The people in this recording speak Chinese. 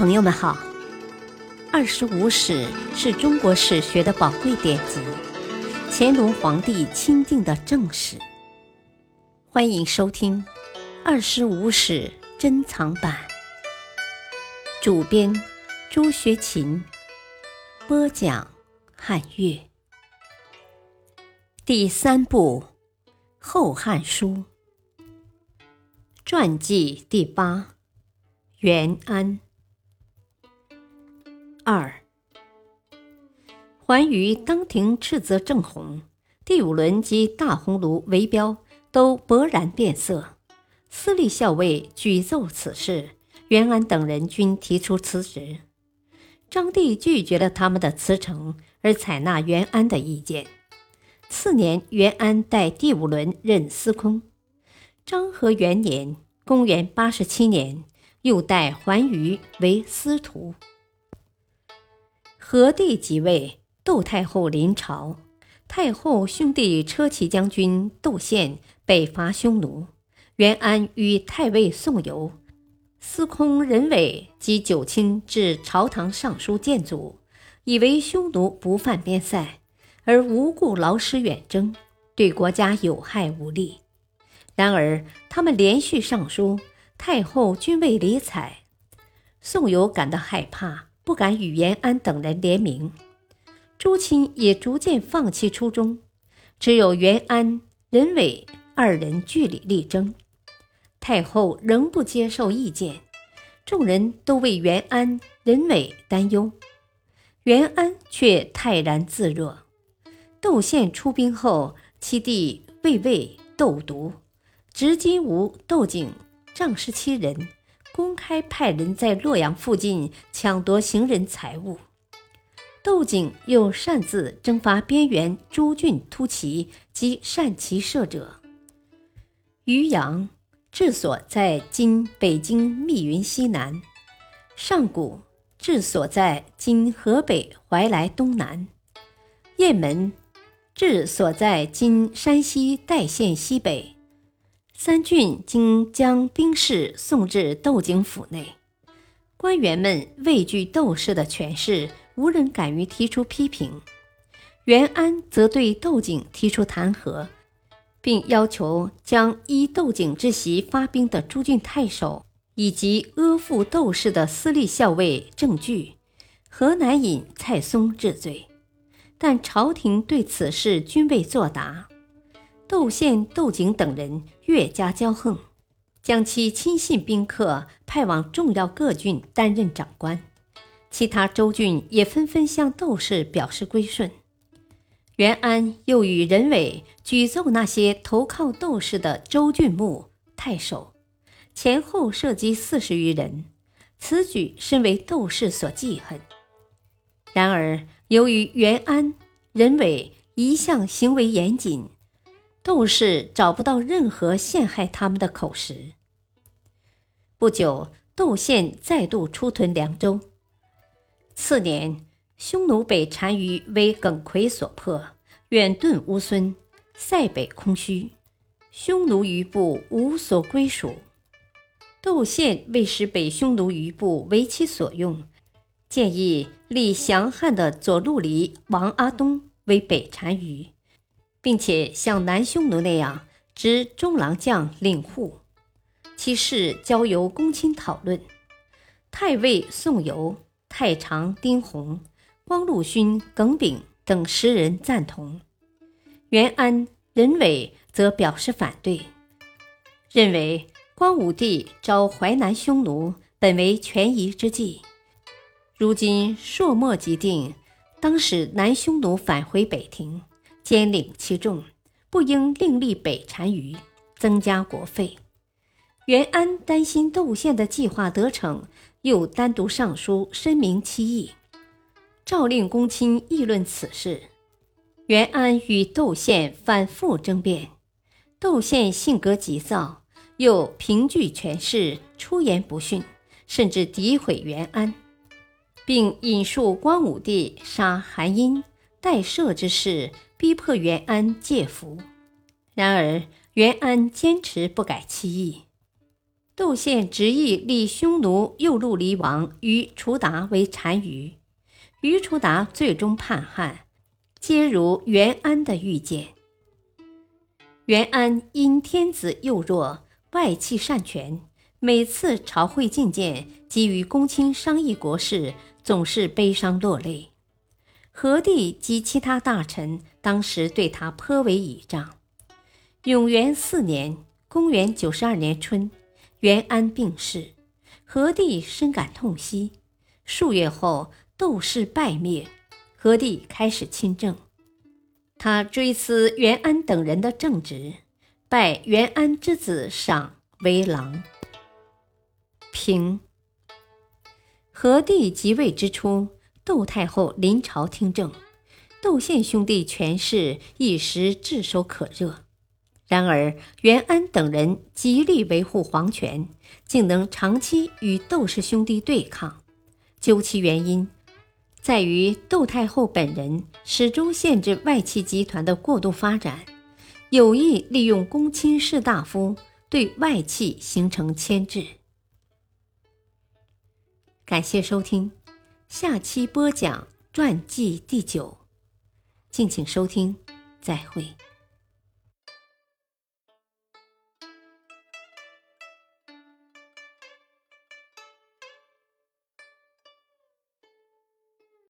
朋友们好，《二十五史》是中国史学的宝贵典籍，乾隆皇帝钦定的正史。欢迎收听《二十五史珍藏版》，主编朱学勤，播讲汉乐。第三部《后汉书》传记第八，元安。二，桓于当庭斥责郑弘，第五轮及大鸿胪围标都勃然变色。司隶校尉举奏此事，袁安等人均提出辞职。张帝拒绝了他们的辞呈，而采纳袁安的意见。次年，袁安代第五轮任司空。张和元年（公元八十七年），又代桓瑜为司徒。何帝即位，窦太后临朝，太后兄弟车骑将军窦宪北伐匈奴，袁安与太尉宋由、司空任伟及九卿至朝堂上书谏阻，以为匈奴不犯边塞，而无故劳师远征，对国家有害无利。然而他们连续上书，太后均未理睬，宋由感到害怕。不敢与延安等人联名，朱钦也逐渐放弃初衷，只有袁安、任伟二人据理力争。太后仍不接受意见，众人都为袁安、任伟担忧，袁安却泰然自若。窦宪出兵后，其弟魏魏、窦独、执金吾、窦景、仗势欺人。公开派人在洛阳附近抢夺行人财物，窦景又擅自征伐边缘诸郡突骑及善骑射者。渔阳治所在今北京密云西南，上谷治所在今河北怀来东南，雁门治所在今山西代县西北。三郡经将兵士送至窦景府内，官员们畏惧窦氏的权势，无人敢于提出批评。袁安则对窦景提出弹劾，并要求将依窦景之袭发兵的诸郡太守以及阿附窦氏的私立校尉郑据、河南尹蔡松治罪，但朝廷对此事均未作答。窦宪、窦景等人越加骄横，将其亲信宾客派往重要各郡担任长官，其他州郡也纷纷向窦氏表示归顺。袁安又与任伟举奏那些投靠窦氏的州郡牧、太守，前后涉及四十余人，此举深为窦氏所记恨。然而，由于袁安、任伟一向行为严谨。窦氏找不到任何陷害他们的口实。不久，窦宪再度出屯凉州。次年，匈奴北单于为耿奎所破，远遁乌孙，塞北空虚，匈奴余部无所归属。窦宪为使北匈奴余部为其所用，建议立降汉的左路离王阿东为北单于。并且像南匈奴那样执中郎将领户，其事交由公卿讨论。太尉宋由、太常丁弘、光禄勋耿炳等十人赞同，袁安、任伟则表示反对，认为光武帝招淮南匈奴本为权宜之计，如今朔漠即定，当使南匈奴返回北庭。兼领其众，不应另立北单于，增加国费。袁安担心窦宪的计划得逞，又单独上书申明其意，诏令公卿议论此事。袁安与窦宪反复争辩，窦宪性格急躁，又凭据权势，出言不逊，甚至诋毁袁安，并引述光武帝杀韩殷、代赦之事。逼迫袁安借福，然而袁安坚持不改其意。窦宪执意立匈奴右路离王于楚达为单于，于楚达最终叛汉，皆如袁安的预见。袁安因天子幼弱，外戚擅权，每次朝会觐见，及与公卿商议国事，总是悲伤落泪。何帝及其他大臣当时对他颇为倚仗。永元四年（公元92年春）。元安病逝，何帝深感痛惜。数月后，窦氏败灭，何帝开始亲政。他追思元安等人的正直，拜元安之子赏为郎。平。何帝即位之初，窦太后临朝听政，窦宪兄弟权势一时炙手可热。然而，袁安等人极力维护皇权，竟能长期与窦氏兄弟对抗。究其原因，在于窦太后本人始终限制外戚集团的过度发展，有意利用公卿士大夫对外戚形成牵制。感谢收听，下期播讲传记第九，敬请收听，再会。